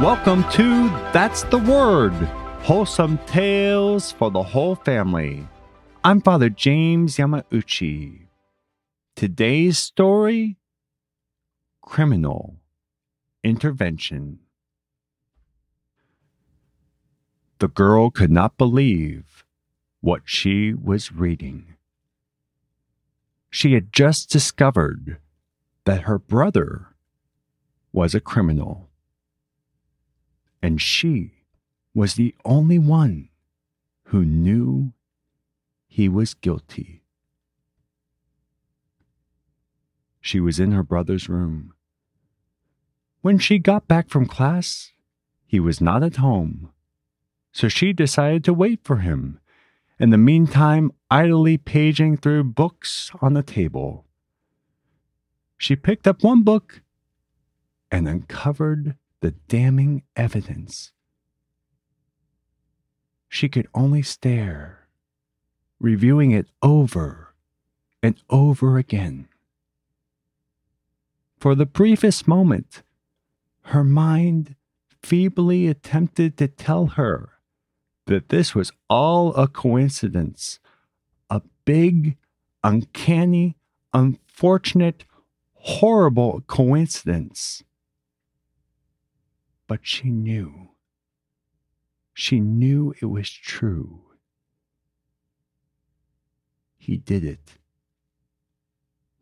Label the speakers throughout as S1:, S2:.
S1: Welcome to That's the Word Wholesome Tales for the Whole Family. I'm Father James Yamauchi. Today's story Criminal Intervention. The girl could not believe what she was reading. She had just discovered that her brother was a criminal, and she was the only one who knew he was guilty. She was in her brother's room. When she got back from class, he was not at home, so she decided to wait for him, in the meantime, idly paging through books on the table. She picked up one book and uncovered the damning evidence. She could only stare, reviewing it over and over again. For the briefest moment, her mind feebly attempted to tell her that this was all a coincidence, a big, uncanny, unfortunate, horrible coincidence. But she knew. She knew it was true. He did it.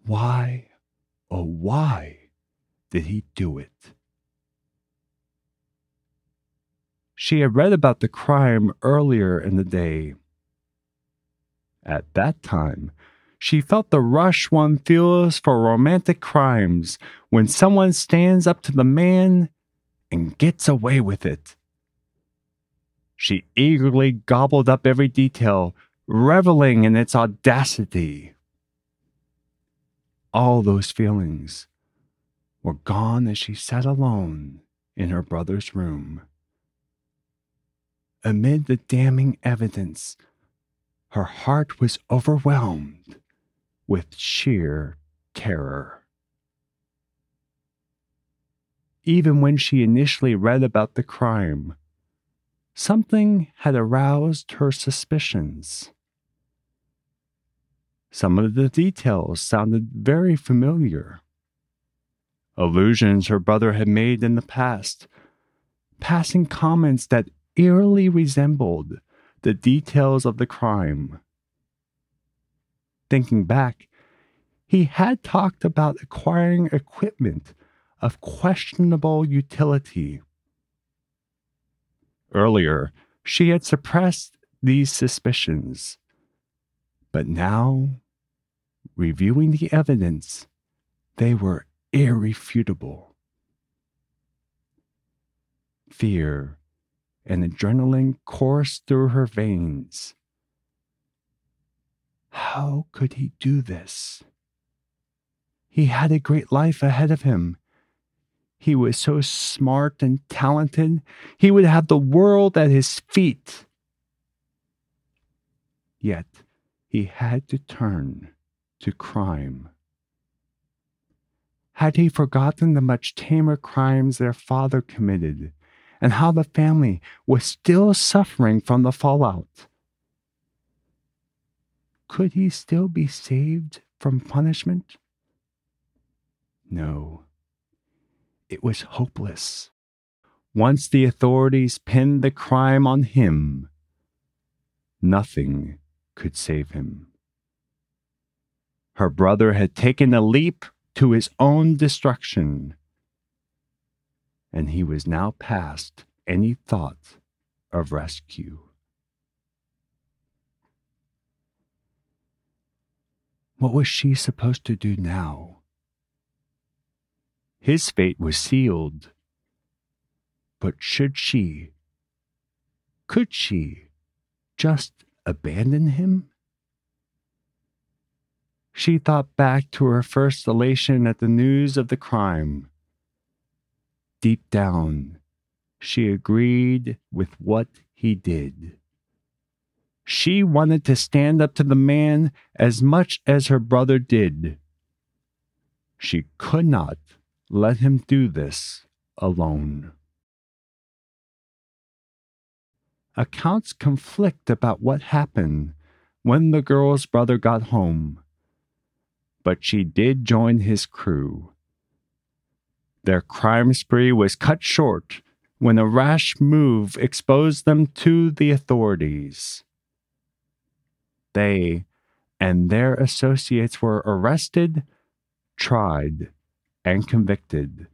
S1: Why, oh, why did he do it? She had read about the crime earlier in the day. At that time, she felt the rush one feels for romantic crimes when someone stands up to the man and gets away with it. She eagerly gobbled up every detail, reveling in its audacity. All those feelings were gone as she sat alone in her brother's room. Amid the damning evidence, her heart was overwhelmed with sheer terror even when she initially read about the crime. Something had aroused her suspicions. Some of the details sounded very familiar. Allusions her brother had made in the past, passing comments that eerily resembled the details of the crime. Thinking back, he had talked about acquiring equipment of questionable utility. Earlier, she had suppressed these suspicions, but now, reviewing the evidence, they were irrefutable. Fear and adrenaline coursed through her veins. How could he do this? He had a great life ahead of him he was so smart and talented. He would have the world at his feet. Yet he had to turn to crime. Had he forgotten the much tamer crimes their father committed and how the family was still suffering from the fallout? Could he still be saved from punishment? No it was hopeless. Once the authorities pinned the crime on him, nothing could save him. Her brother had taken a leap to his own destruction, and he was now past any thought of rescue. What was she supposed to do now? His fate was sealed. But should she, could she, just abandon him? She thought back to her first elation at the news of the crime. Deep down, she agreed with what he did. She wanted to stand up to the man as much as her brother did. She could not let him do this alone. accounts conflict about what happened when the girl's brother got home, but she did join his crew. Their crime spree was cut short when a rash move exposed them to the authorities. They and their associates were arrested, tried, and convicted.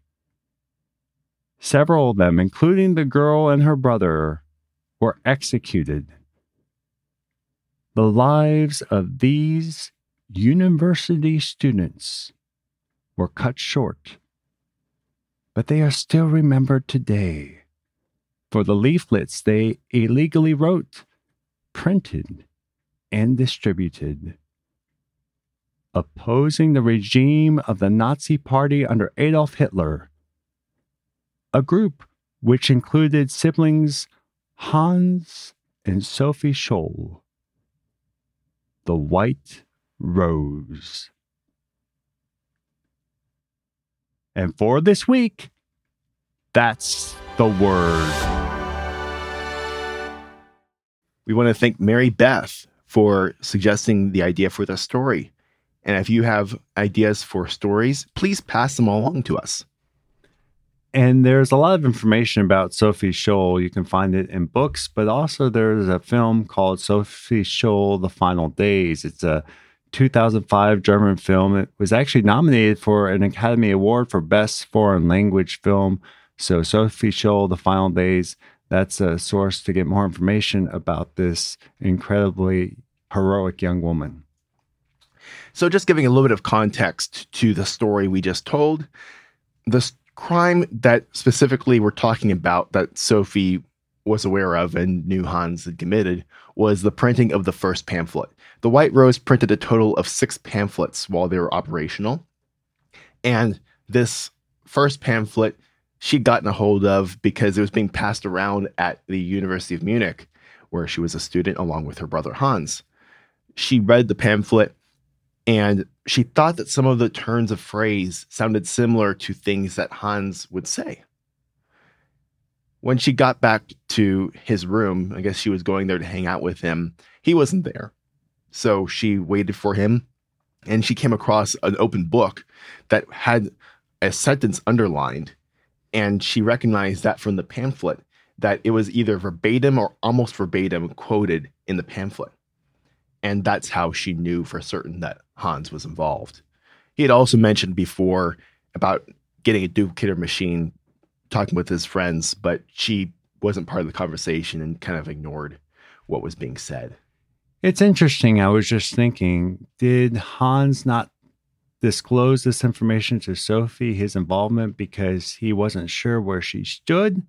S1: Several of them, including the girl and her brother, were executed. The lives of these university students were cut short, but they are still remembered today for the leaflets they illegally wrote, printed, and distributed. Opposing the regime of the Nazi Party under Adolf Hitler a group which included siblings Hans and Sophie Scholl. The White Rose. And for this week, that's the word.
S2: We want to thank Mary Beth for suggesting the idea for the story. And if you have ideas for stories, please pass them along to us.
S1: And there's a lot of information about Sophie Scholl. You can find it in books, but also there's a film called Sophie Scholl The Final Days. It's a 2005 German film. It was actually nominated for an Academy Award for Best Foreign Language Film. So, Sophie Scholl The Final Days, that's a source to get more information about this incredibly heroic young woman.
S2: So, just giving a little bit of context to the story we just told, the crime that specifically we're talking about that Sophie was aware of and knew Hans had committed was the printing of the first pamphlet. The White Rose printed a total of six pamphlets while they were operational. And this first pamphlet she'd gotten a hold of because it was being passed around at the University of Munich, where she was a student along with her brother Hans. She read the pamphlet and she thought that some of the turns of phrase sounded similar to things that Hans would say. When she got back to his room, I guess she was going there to hang out with him, he wasn't there. So she waited for him and she came across an open book that had a sentence underlined. And she recognized that from the pamphlet that it was either verbatim or almost verbatim quoted in the pamphlet. And that's how she knew for certain that Hans was involved. He had also mentioned before about getting a duplicator machine, talking with his friends, but she wasn't part of the conversation and kind of ignored what was being said.
S1: It's interesting. I was just thinking, did Hans not disclose this information to Sophie, his involvement, because he wasn't sure where she stood?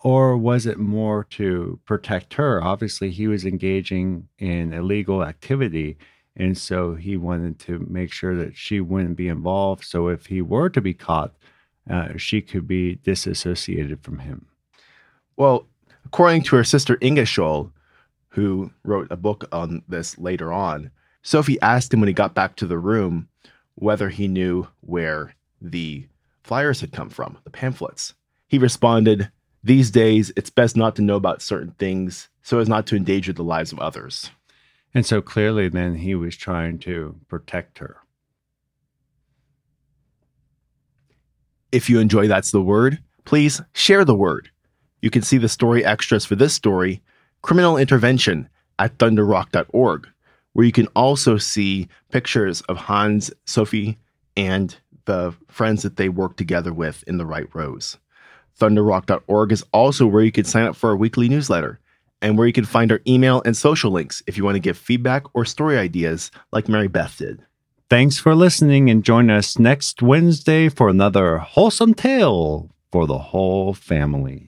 S1: Or was it more to protect her? Obviously, he was engaging in illegal activity. And so he wanted to make sure that she wouldn't be involved. So if he were to be caught, uh, she could be disassociated from him.
S2: Well, according to her sister Inge Scholl, who wrote a book on this later on, Sophie asked him when he got back to the room whether he knew where the flyers had come from, the pamphlets. He responded, These days, it's best not to know about certain things so as not to endanger the lives of others.
S1: And so clearly, then he was trying to protect her.
S2: If you enjoy That's the Word, please share the word. You can see the story extras for this story, Criminal Intervention, at thunderrock.org, where you can also see pictures of Hans, Sophie, and the friends that they work together with in the White Rose. Thunderrock.org is also where you can sign up for our weekly newsletter and where you can find our email and social links if you want to give feedback or story ideas like Mary Beth did.
S1: Thanks for listening and join us next Wednesday for another wholesome tale for the whole family.